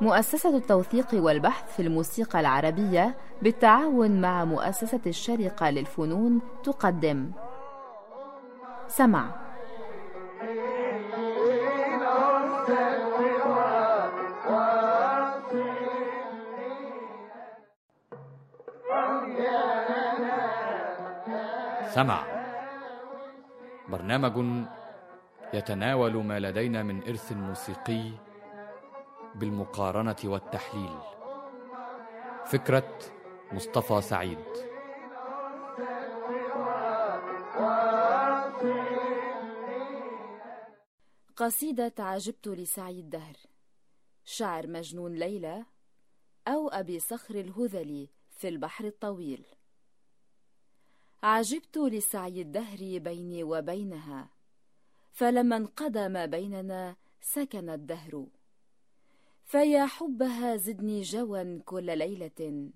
مؤسسة التوثيق والبحث في الموسيقى العربية بالتعاون مع مؤسسة الشارقة للفنون تقدم. سمع. سمع. برنامج يتناول ما لدينا من إرث موسيقي بالمقارنة والتحليل. فكرة مصطفى سعيد. قصيدة عجبت لسعي الدهر شعر مجنون ليلى أو أبي صخر الهذلي في البحر الطويل. عجبت لسعي الدهر بيني وبينها فلما انقضى ما بيننا سكن الدهر. فيا حبها زدني جوا كل ليلة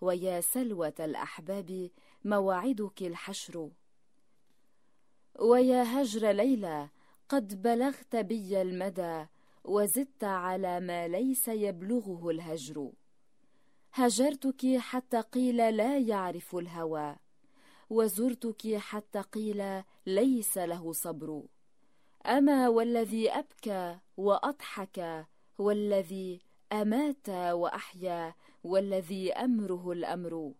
ويا سلوة الأحباب موعدك الحشر. ويا هجر ليلى قد بلغت بي المدى وزدت على ما ليس يبلغه الهجر. هجرتك حتى قيل لا يعرف الهوى وزرتك حتى قيل ليس له صبر. أما والذي أبكى وأضحك والذي أمات وأحيا والذي أمره الأمر.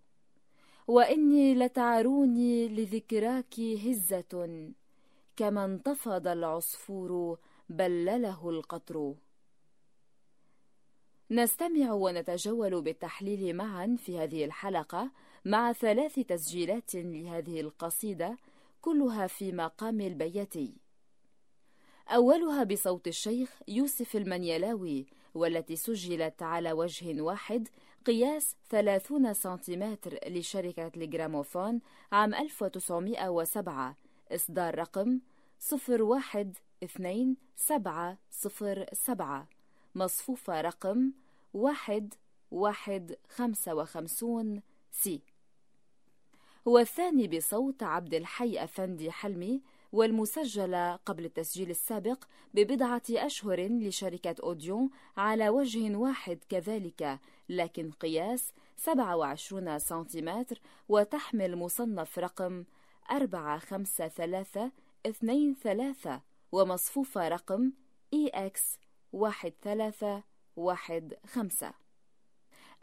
وإني لتعروني لذكراك هزة كما انتفض العصفور بلله القطر. نستمع ونتجول بالتحليل معا في هذه الحلقة مع ثلاث تسجيلات لهذه القصيدة كلها في مقام البيتي أولها بصوت الشيخ يوسف المنيلاوي والتي سجلت على وجه واحد قياس 30 سنتيمتر لشركة الجراموفون عام 1907 إصدار رقم 012707 مصفوفة رقم 1155 سي. والثاني بصوت عبد الحي أفندي حلمي والمسجلة قبل التسجيل السابق ببضعة أشهر لشركة أوديون على وجه واحد كذلك لكن قياس 27 سنتيمتر وتحمل مصنف رقم 45323 ومصفوفة رقم EX 1315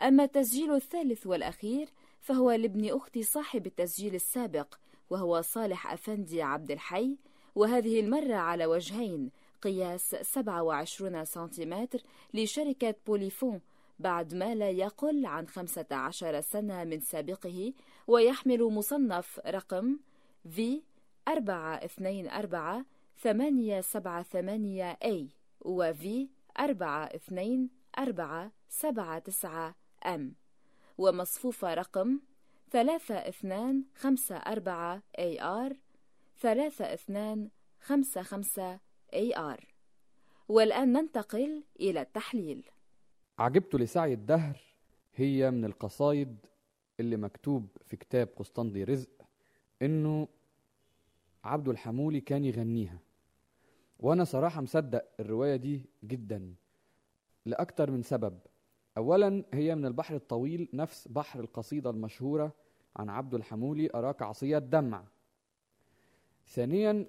أما التسجيل الثالث والأخير فهو لابن أخت صاحب التسجيل السابق وهو صالح أفندي عبد الحي وهذه المرة على وجهين قياس 27 سنتيمتر لشركة بوليفون بعد ما لا يقل عن 15 سنة من سابقه ويحمل مصنف رقم V 424 878 A و V 42479 M ومصفوفة رقم ثلاثة اثنان خمسة أربعة أي آر ثلاثة اثنان خمسة خمسة أي آر والآن ننتقل إلى التحليل. عجبت لسعي الدهر هي من القصايد اللي مكتوب في كتاب قسطندي رزق إنه عبد الحمولي كان يغنيها. وأنا صراحة مصدق الرواية دي جدا لأكتر من سبب. أولا هي من البحر الطويل نفس بحر القصيدة المشهورة عن عبد الحمولي أراك عصية الدمع. ثانيا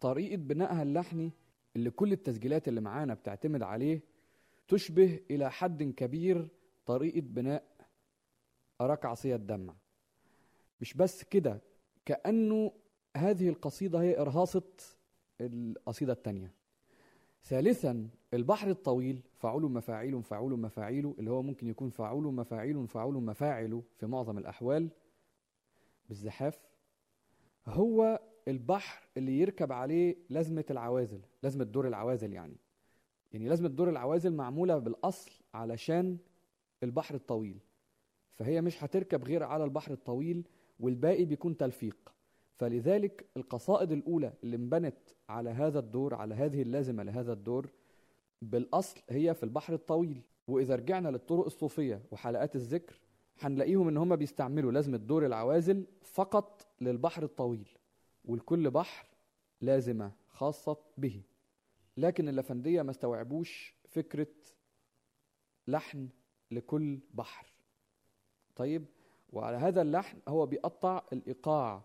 طريقة بنائها اللحني اللي كل التسجيلات اللي معانا بتعتمد عليه تشبه إلى حد كبير طريقة بناء أراك عصية الدمع. مش بس كده كأنه هذه القصيدة هي إرهاصة القصيدة التانية. ثالثا البحر الطويل فعول مفاعيل فعول مفاعيل اللي هو ممكن يكون فعول مفاعيل فعول مفاعل في معظم الأحوال بالزحاف. هو البحر اللي يركب عليه لازمة العوازل لازمة دور العوازل يعني. يعني لازمة دور العوازل معمولة بالأصل علشان البحر الطويل. فهي مش هتركب غير على البحر الطويل والباقي بيكون تلفيق. فلذلك القصائد الأولى اللي انبنت على هذا الدور على هذه اللازمة لهذا الدور بالأصل هي في البحر الطويل. وإذا رجعنا للطرق الصوفية وحلقات الذكر هنلاقيهم إن هم بيستعملوا لازمة دور العوازل فقط للبحر الطويل. ولكل بحر لازمة خاصة به. لكن الأفندية ما استوعبوش فكرة لحن لكل بحر. طيب وعلى هذا اللحن هو بيقطع الإيقاع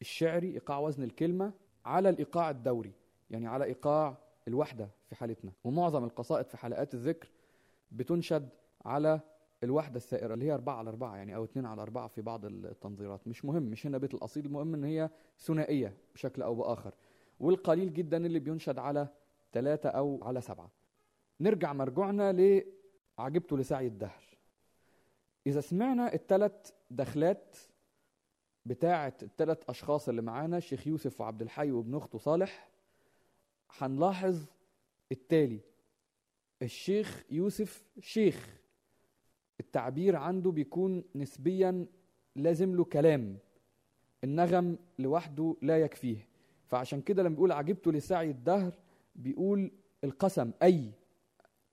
الشعري إيقاع وزن الكلمة على الإيقاع الدوري. يعني على إيقاع الوحدة في حالتنا. ومعظم القصائد في حلقات الذكر بتنشد على الوحدة السائرة اللي هي أربعة على أربعة يعني أو اتنين على أربعة في بعض التنظيرات. مش مهم مش هنا بيت الأصيل المهم إن هي ثنائية بشكل أو بآخر. والقليل جدا اللي بينشد على ثلاثة أو على سبعة. نرجع مرجوعنا لعجبته لسعي الدهر. إذا سمعنا الثلاث دخلات بتاعة الثلاث أشخاص اللي معانا الشيخ يوسف وعبد الحي وابن أخته صالح هنلاحظ التالي. الشيخ يوسف شيخ. التعبير عنده بيكون نسبيا لازم له كلام. النغم لوحده لا يكفيه. فعشان كده لما بيقول عجبت لسعي الدهر بيقول القسم أي.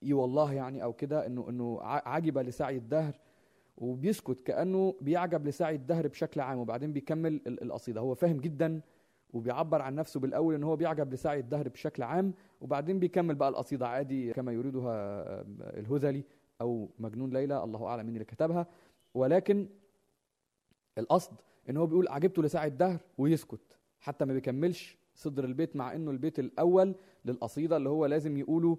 إي والله يعني أو كده إنه إنه عجب لسعي الدهر. وبيسكت كأنه بيعجب لسعي الدهر بشكل عام وبعدين بيكمل القصيدة. هو فاهم جدا وبيعبر عن نفسه بالأول إن هو بيعجب لسعي الدهر بشكل عام وبعدين بيكمل بقى القصيدة عادي كما يريدها الهذلي أو مجنون ليلى الله أعلم مين اللي كتبها. ولكن القصد إن هو بيقول عجبته لسعي الدهر ويسكت حتى ما بيكملش صدر البيت مع إنه البيت الأول للقصيدة اللي هو لازم يقوله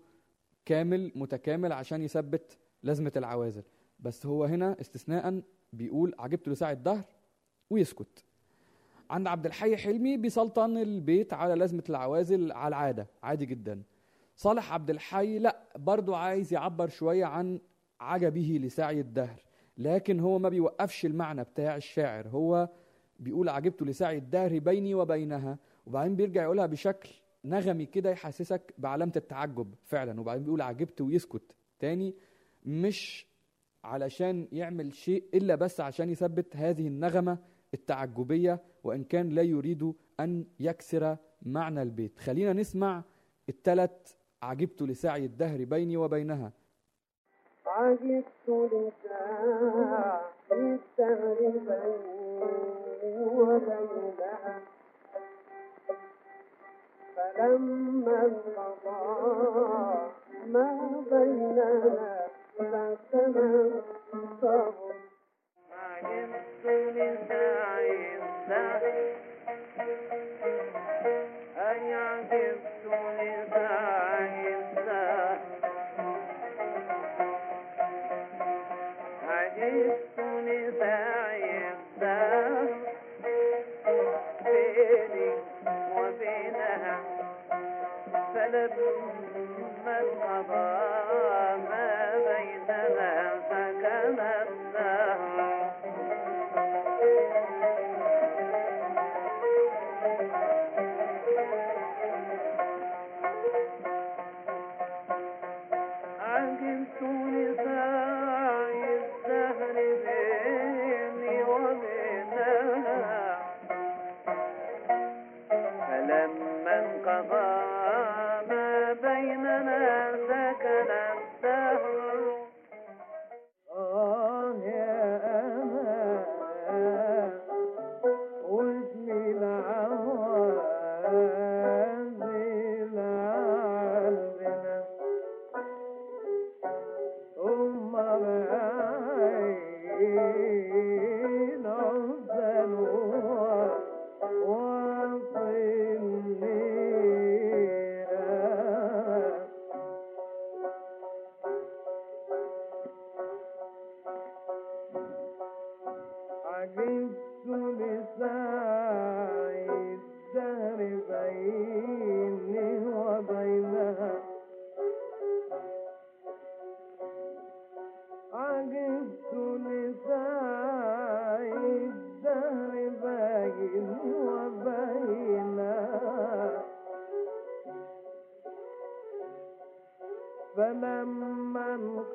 كامل متكامل عشان يثبت لازمة العوازل. بس هو هنا استثناء بيقول عجبت لسعي الدهر ويسكت. عند عبد الحي حلمي بيسلطن البيت على لازمة العوازل على العادة. عادي جدا. صالح عبد الحي لا برضو عايز يعبر شوية عن عجبه لسعي الدهر. لكن هو ما بيوقفش المعنى بتاع الشاعر. هو بيقول عجبت لسعي الدهر بيني وبينها. وبعدين بيرجع يقولها بشكل نغمي كده يحسسك بعلامة التعجب فعلا. وبعدين بيقول عجبت ويسكت. تاني مش علشان يعمل شيء إلا بس عشان يثبت هذه النغمة التعجبية وإن كان لا يريد أن يكسر معنى البيت. خلينا نسمع الثلاث عجبت لسعي الدهر بيني وبينها. عجبت لسعي الدهر بيني وبينها. فلما انقضى ما بيننا فاعتمد الصبر الدهر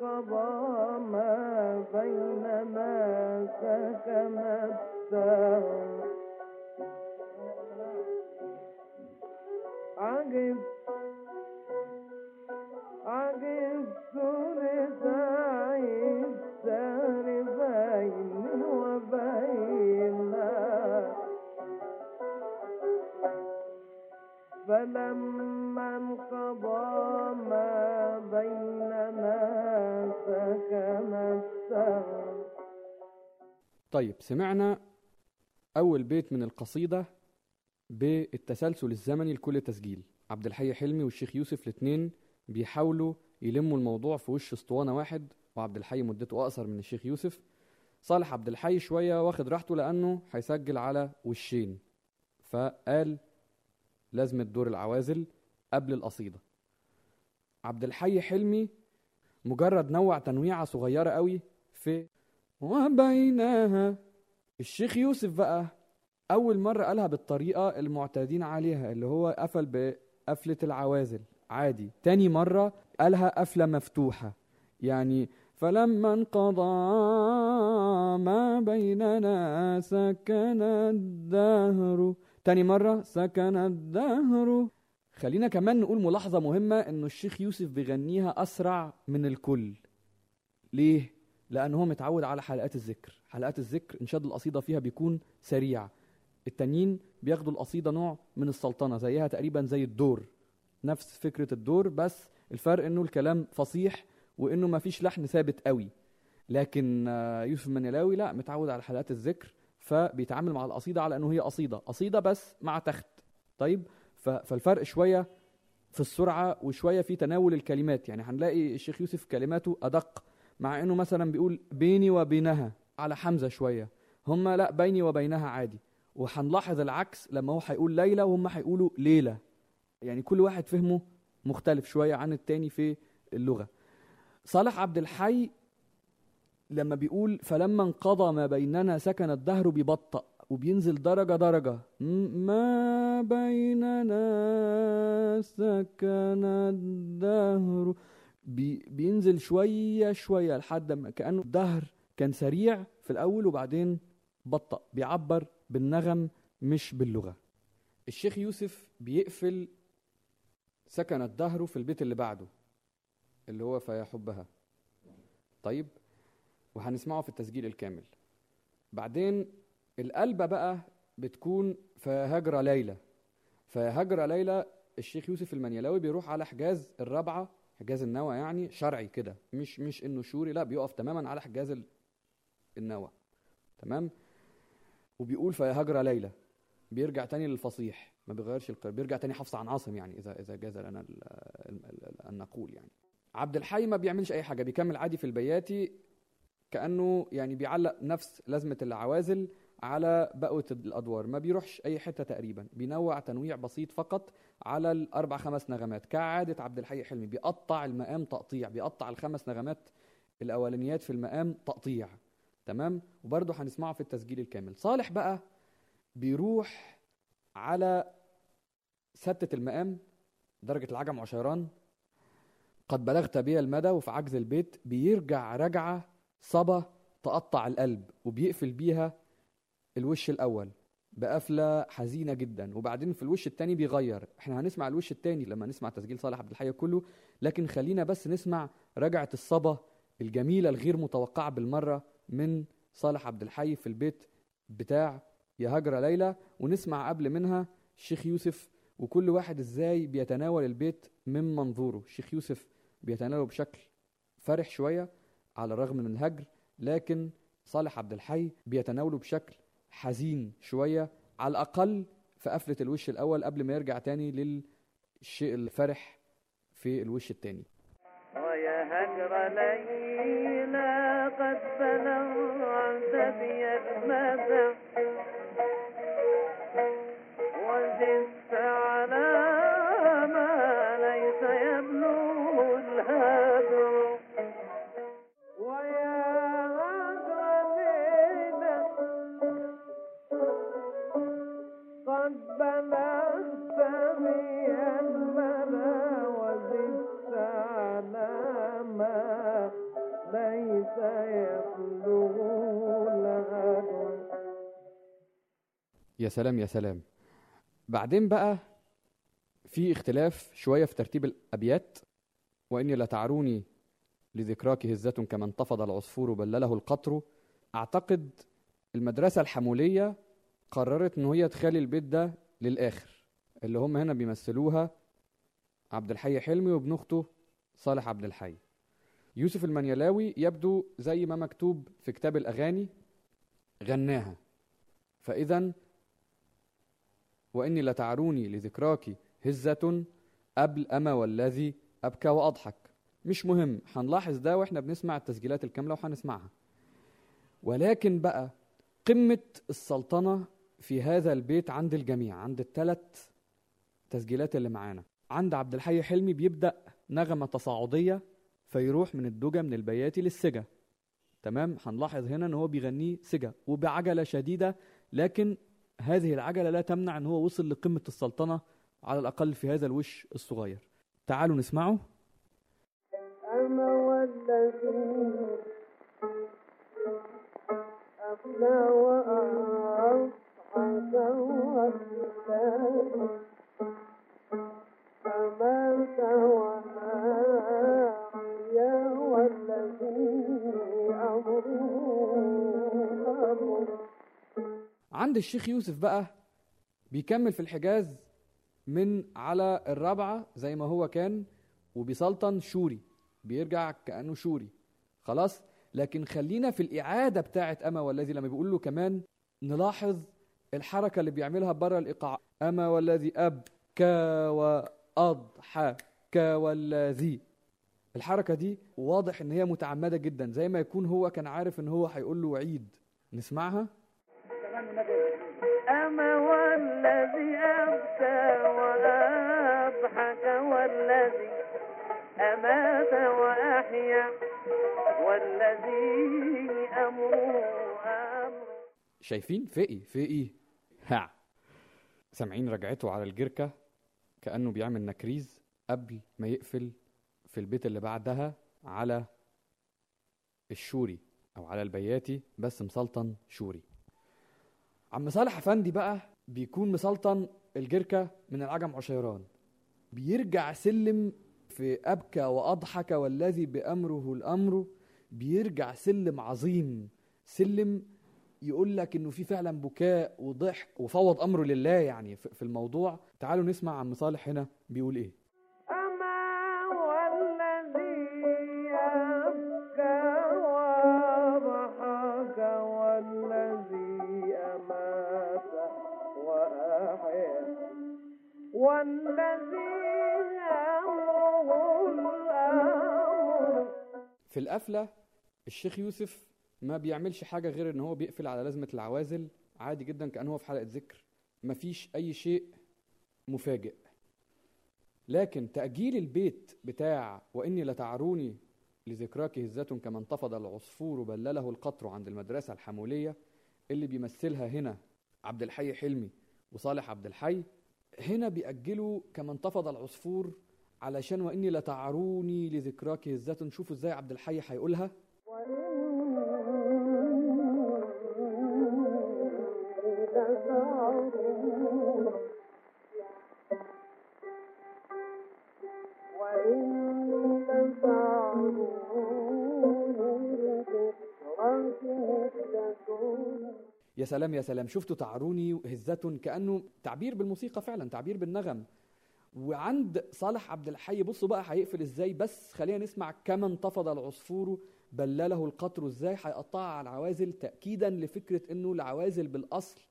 انقضى ما بيننا سكن الدهر سمعنا أول بيت من القصيدة بالتسلسل الزمني لكل تسجيل. عبد الحي حلمي والشيخ يوسف الاتنين بيحاولوا يلموا الموضوع في وش اسطوانة واحد وعبد الحي مدته أقصر من الشيخ يوسف. صالح عبد الحي شوية واخد راحته لأنه هيسجل على وشين. فقال لازمة دور العوازل قبل القصيدة. عبد الحي حلمي مجرد نوع تنويعة صغيرة قوي في وبينها الشيخ يوسف بقى أول مرة قالها بالطريقة المعتادين عليها اللي هو قفل بقفلة العوازل. عادي. تاني مرة قالها قفلة مفتوحة. يعني فلما انقضى ما بيننا سكن الدهر. تاني مرة سكن الدهر. خلينا كمان نقول ملاحظة مهمة إنه الشيخ يوسف بيغنيها أسرع من الكل. ليه؟ لأن هو متعود على حلقات الذكر. حلقات الذكر إنشاد القصيدة فيها بيكون سريع. التانيين بياخدوا القصيدة نوع من السلطنة زيها تقريبا زي الدور. نفس فكرة الدور بس الفرق إنه الكلام فصيح وإنه مفيش لحن ثابت قوي. لكن آه، يوسف المنيلاوي لا متعود على حلقات الذكر فبيتعامل مع القصيدة على إنه هي قصيدة. قصيدة بس مع تخت. طيب فالفرق شوية في السرعة وشوية في تناول الكلمات. يعني هنلاقي الشيخ يوسف كلماته أدق مع إنه مثلا بيقول بيني وبينها. على حمزة شوية. هم لا بيني وبينها عادي. وهنلاحظ العكس لما هو هيقول ليلى وهم هيقولوا ليله يعني كل واحد فهمه مختلف شوية عن التاني في اللغة. صالح عبد الحي لما بيقول فلما انقضى ما بيننا سكن الدهر بيبطأ وبينزل درجة درجة. ما بيننا سكن الدهر. بي بينزل شوية شوية لحد ما كأنه الدهر كان سريع في الأول وبعدين بطأ بيعبر بالنغم مش باللغة. الشيخ يوسف بيقفل سكن الدهر في البيت اللي بعده اللي هو فيحبها. طيب وهنسمعه في التسجيل الكامل. بعدين القلبة بقى بتكون فهجر ليلى. فهجر ليلى الشيخ يوسف المنيلاوي بيروح على حجاز الرابعة حجاز النوى يعني شرعي كده. مش مش إنه شوري لا بيقف تماما على حجاز النوى. تمام؟ وبيقول فيا هجر ليلى. بيرجع تاني للفصيح. ما بيغيرش القراءة بيرجع تاني حفص عن عاصم يعني إذا إذا جاز لنا أن نقول يعني. عبد الحي ما بيعملش أي حاجة بيكمل عادي في البياتي كأنه يعني بيعلق نفس لازمة العوازل على بقوة الأدوار. ما بيروحش أي حتة تقريبا. بينوع تنويع بسيط فقط على الأربع خمس نغمات. كعادة عبد الحي حلمي بيقطع المقام تقطيع بيقطع الخمس نغمات الأولانيات في المقام تقطيع. تمام؟ وبرضه هنسمعه في التسجيل الكامل. صالح بقى بيروح على ستة المقام درجة العجم عشيران. قد بلغت بي المدى وفي عجز البيت بيرجع رجعة صبا تقطع القلب وبيقفل بيها الوش الأول بقفلة حزينة جدا. وبعدين في الوش التاني بيغير. إحنا هنسمع الوش التاني لما نسمع تسجيل صالح عبد الحي كله لكن خلينا بس نسمع رجعة الصبا الجميلة الغير متوقعة بالمرة. من صالح عبد الحي في البيت بتاع يا هجرة ليلى ونسمع قبل منها الشيخ يوسف وكل واحد إزاي بيتناول البيت من منظوره. الشيخ يوسف بيتناوله بشكل فرح شوية على الرغم من الهجر لكن صالح عبد الحي بيتناوله بشكل حزين شوية على الأقل في قفلة الوش الأول قبل ما يرجع تاني للشيء الفرح في الوش التاني. ويا هجر ليلى قد بلغت بي المدى وزدت على يا سلام يا سلام. بعدين بقى في اختلاف شوية في ترتيب الأبيات وإني لتعروني لذكراك هزة كما انتفض العصفور بلله القطر. أعتقد المدرسة الحمولية قررت إن هي تخلي البيت ده للآخر اللي هم هنا بيمثلوها عبد الحي حلمي وابن أخته صالح عبد الحي. يوسف المنيلاوي يبدو زي ما مكتوب في كتاب الأغاني غناها. فاذا وإني لتعروني لذكراك هزة قبل أما والذي أبكى وأضحك. مش مهم هنلاحظ ده وإحنا بنسمع التسجيلات الكاملة وهنسمعها. ولكن بقى قمة السلطنة في هذا البيت عند الجميع عند الثلاث تسجيلات اللي معانا. عند عبد الحي حلمي بيبدأ نغمة تصاعدية فيروح من الدجى من البياتي للسجا تمام؟ هنلاحظ هنا إن هو بيغنيه سجا وبعجلة شديدة لكن هذه العجلة لا تمنع أن هو وصل لقمة السلطنة على الأقل في هذا الوش الصغير. تعالوا نسمعه. وأحيا عند الشيخ يوسف بقى بيكمل في الحجاز من على الرابعة زي ما هو كان وبيسلطن شوري بيرجع كأنه شوري. خلاص؟ لكن خلينا في الإعادة بتاعة أما والذي لما بيقول له كمان نلاحظ الحركة اللي بيعملها بره الإيقاع أما والذي أبكى وأضحك والذي الحركة دي واضح إن هي متعمدة جدا زي ما يكون هو كان عارف إن هو هيقول له عيد نسمعها؟ أما والذي أبكى وأضحك والذي أمات وأحيا والذي أمره أمر شايفين؟ فقي فقي. ها. سامعين رجعته على الجركة كأنه بيعمل نكريز قبل ما يقفل في البيت اللي بعدها على الشوري أو على البياتي بس مسلطن شوري. عم صالح أفندي بقى بيكون مسلطن الجركة من العجم عشيران. بيرجع سلم في أبكى وأضحك والذي بأمره الأمر. بيرجع سلم عظيم سلم يقول لك إنه في فعلا بكاء وضحك وفوض أمره لله يعني في الموضوع. تعالوا نسمع عم صالح هنا بيقول إيه. في القفلة الشيخ يوسف ما بيعملش حاجة غير إن هو بيقفل على لازمة العوازل. عادي جدا كأنه هو في حلقة ذكر. مفيش أي شيء مفاجئ. لكن تأجيل البيت بتاع وإني لتعروني لذكراك هزة كما انتفض العصفور بلله القطر عند المدرسة الحمولية اللي بيمثلها هنا عبد الحي حلمي وصالح عبد الحي هنا بيأجلوا كما انتفض العصفور علشان وإني لتعروني لذكراك هزة شوفوا إزاي عبد الحي هيقولها. يا سلام يا سلام شفتوا تعروني هزة كأنه تعبير بالموسيقى فعلا تعبير بالنغم. وعند صالح عبد الحي بصوا بقى هيقفل إزاي بس خلينا نسمع كما انتفض العصفور بلله القطر إزاي هيقطعها على العوازل تأكيدا لفكرة إنه العوازل بالأصل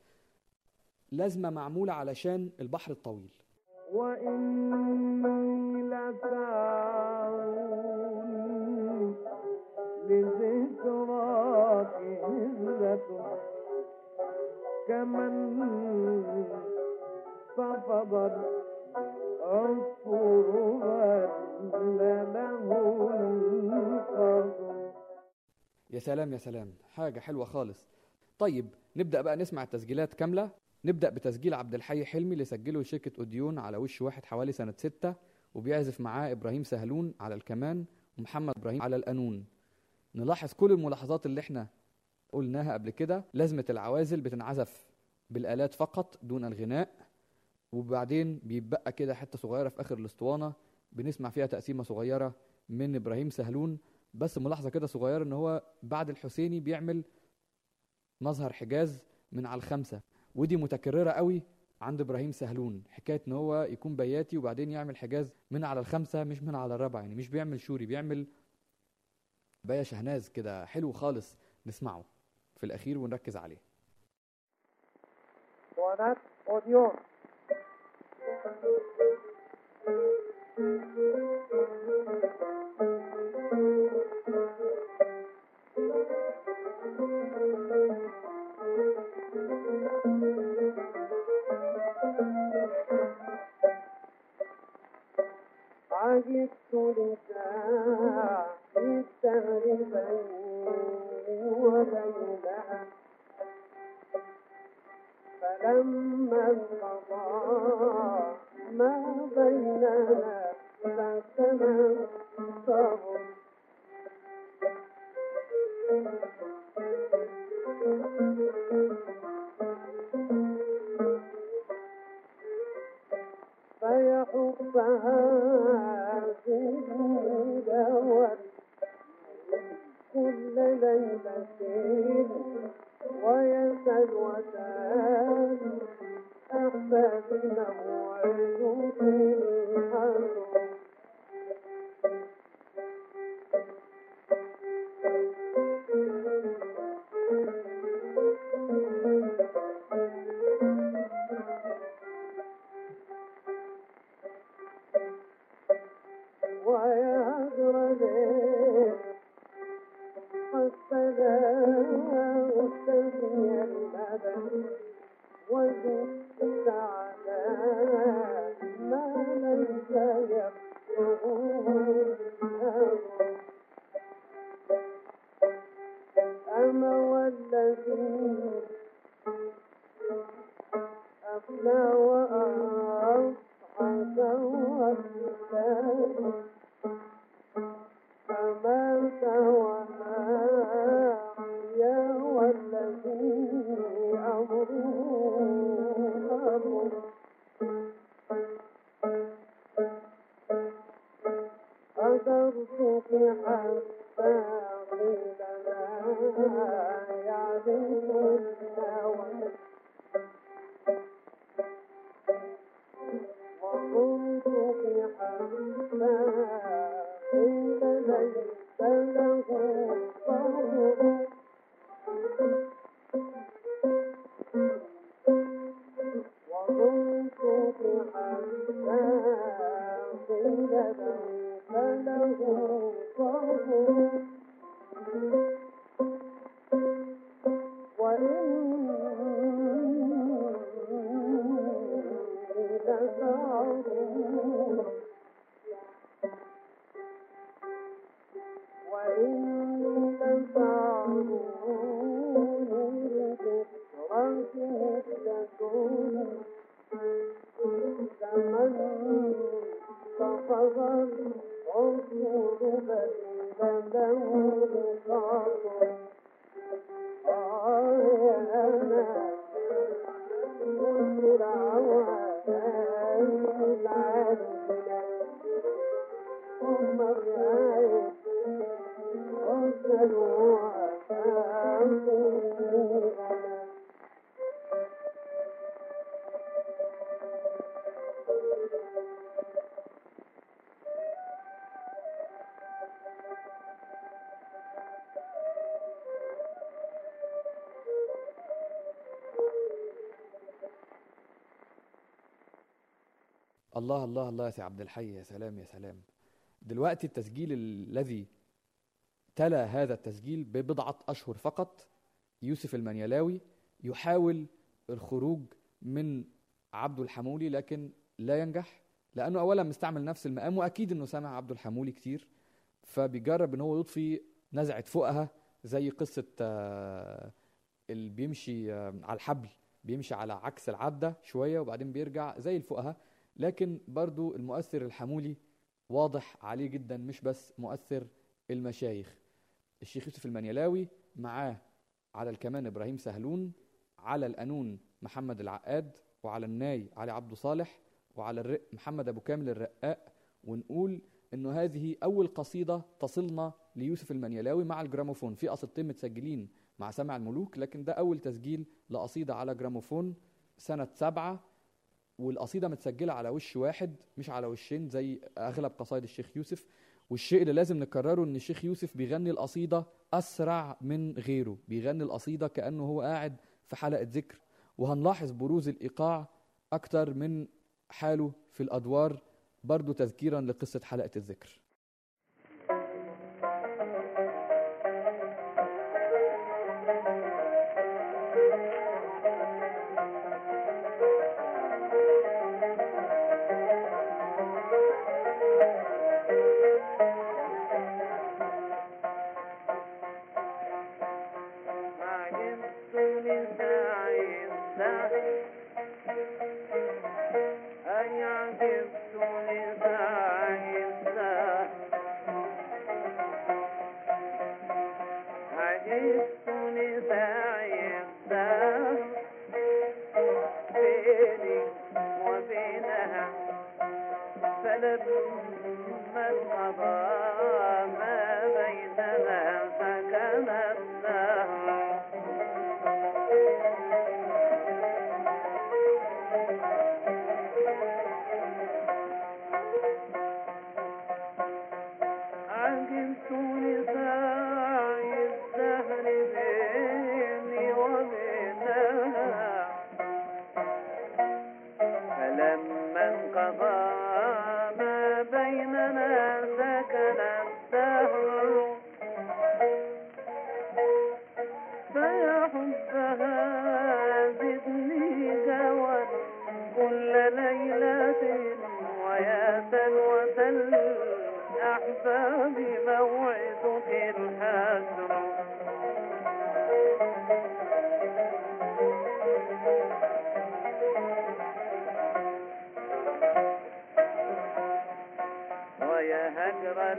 لازمة معمولة علشان البحر الطويل. وإني لذكراك هزة. كمن ففضل عصفور له يا سلام يا سلام. حاجة حلوة خالص. طيب نبدأ بقى نسمع التسجيلات كاملة. نبدأ بتسجيل عبد الحي حلمي اللي سجله شركة أوديون على وش واحد حوالي سنة ستة وبيعزف معاه إبراهيم سهلون على الكمان ومحمد إبراهيم على القانون. نلاحظ كل الملاحظات اللي إحنا قلناها قبل كده لازمة العوازل بتنعزف بالآلات فقط دون الغناء وبعدين بيبقى كده حتة صغيرة في آخر الأسطوانة بنسمع فيها تقسيمة صغيرة من إبراهيم سهلون بس ملاحظة كده صغيرة إن هو بعد الحسيني بيعمل مظهر حجاز من على الخمسة ودي متكررة قوي عند إبراهيم سهلون حكاية إن هو يكون بياتي وبعدين يعمل حجاز من على الخمسة مش من على الرابعة يعني مش بيعمل شوري بيعمل بيا شهناز كده حلو خالص نسمعه. في الأخير ونركز عليه. سوانات اوديون عجبت لساعة الدهر بين وبينها فلما انقضى ما بيننا فاعتمد الصبر كل ليلة ويسأل وسال أحبابنا موعد يعرف الله الله الله يا سي عبد الحي يا سلام يا سلام. دلوقتي التسجيل الذي تلا هذا التسجيل ببضعة أشهر فقط يوسف المنيلاوي يحاول الخروج من عبده الحمولي لكن لا ينجح لأنه أولا مستعمل نفس المقام وأكيد أنه سمع عبده الحمولي كتير فبيجرب أن هو يضفي نزعة فوقها زي قصة آه، اللي بيمشي آه، على الحبل بيمشي على عكس العدة شوية وبعدين بيرجع زي الفقهاء لكن برضو المؤثر الحمولي واضح عليه جدا مش بس مؤثر المشايخ. الشيخ يوسف المنيلاوي معاه على الكمان إبراهيم سهلون على القانون محمد العقاد وعلى الناي علي عبده صالح وعلى الرق محمد أبو كامل الرقاق. ونقول إنه هذه أول قصيدة تصلنا ليوسف المنيلاوي مع الجراموفون. في قصيدتين متسجلين مع سمع الملوك لكن ده أول تسجيل لقصيدة على جراموفون سنة سبعة. والقصيدة متسجلة على وش واحد مش على وشين زي أغلب قصايد الشيخ يوسف. والشيء اللي لازم نكرره إن الشيخ يوسف بيغني القصيدة أسرع من غيره. بيغني القصيدة كأنه هو قاعد في حلقة ذكر. وهنلاحظ بروز الإيقاع أكتر من حاله في الأدوار برضو تذكيرا لقصة حلقة الذكر.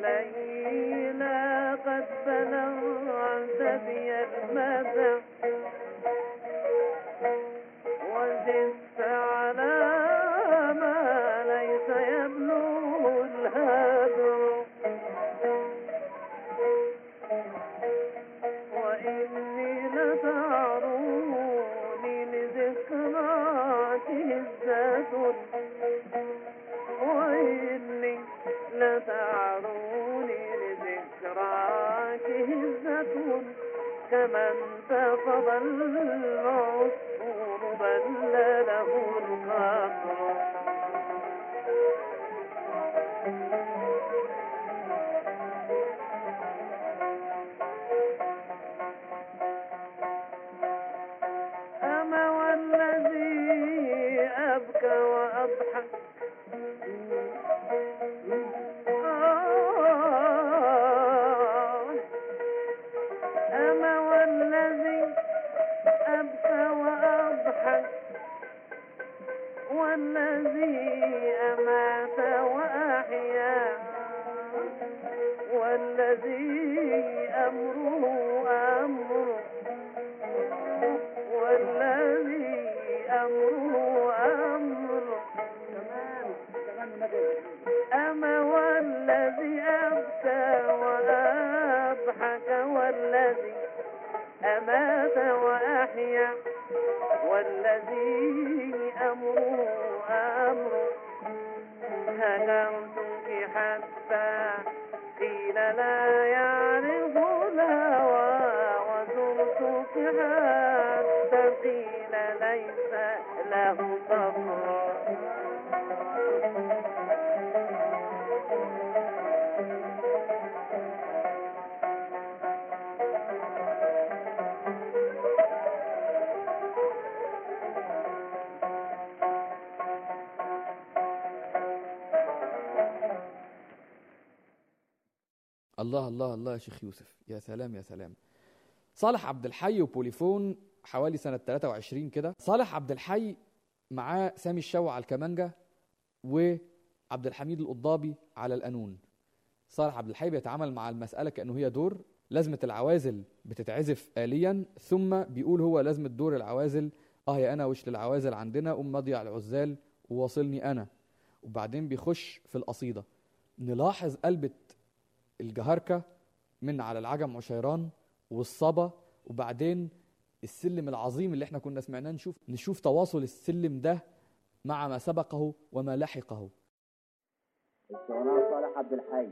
ليلى قد بلغت بي المدى والذي الله الله الله يا شيخ يوسف. يا سلام يا سلام. صالح عبد الحي وبوليفون حوالي سنة 23 كده. صالح عبد الحي معاه سامي الشوع على الكمانجة وعبد الحميد القضابي على القانون. صالح عبد الحي بيتعامل مع المسألة كأنه هي دور لازمة العوازل بتتعزف آليا ثم بيقول هو لازمة دور العوازل. آه يا أنا وش للعوازل عندنا؟ قوم مضيع العزال وواصلني أنا. وبعدين بيخش في القصيدة. نلاحظ قلبة الجهركة من على العجم عشيران والصبا وبعدين السلم العظيم اللي إحنا كنا سمعناه نشوف نشوف تواصل السلم ده مع ما سبقه وما لحقه. صالح عبد الحي.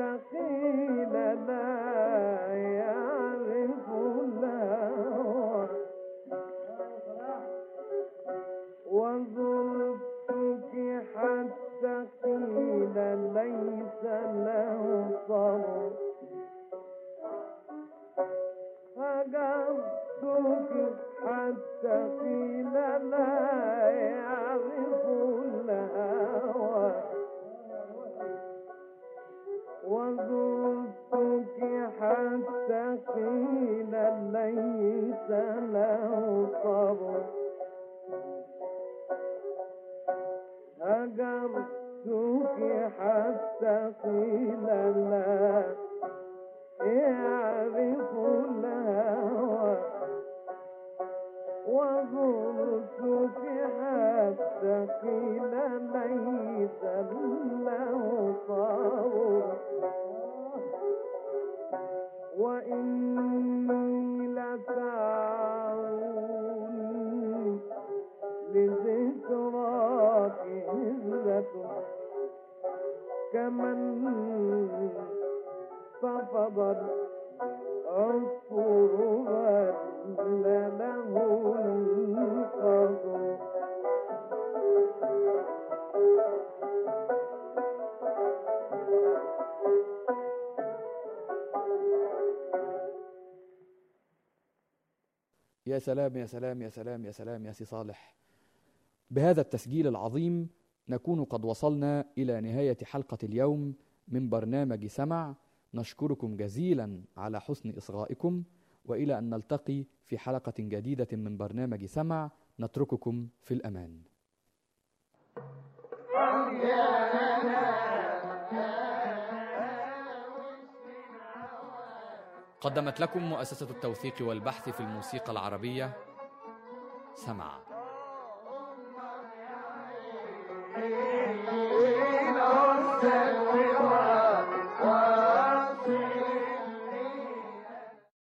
the كمن ففض العصفور بل له القدر. يا سلام يا سلام يا سلام يا سلام يا سي صالح. بهذا التسجيل العظيم نكون قد وصلنا إلى نهاية حلقة اليوم من برنامج سمع. نشكركم جزيلا على حسن إصغائكم وإلى أن نلتقي في حلقة جديدة من برنامج سمع. نترككم في الأمان. قدمت لكم مؤسسة التوثيق والبحث في الموسيقى العربية سمع. Amen.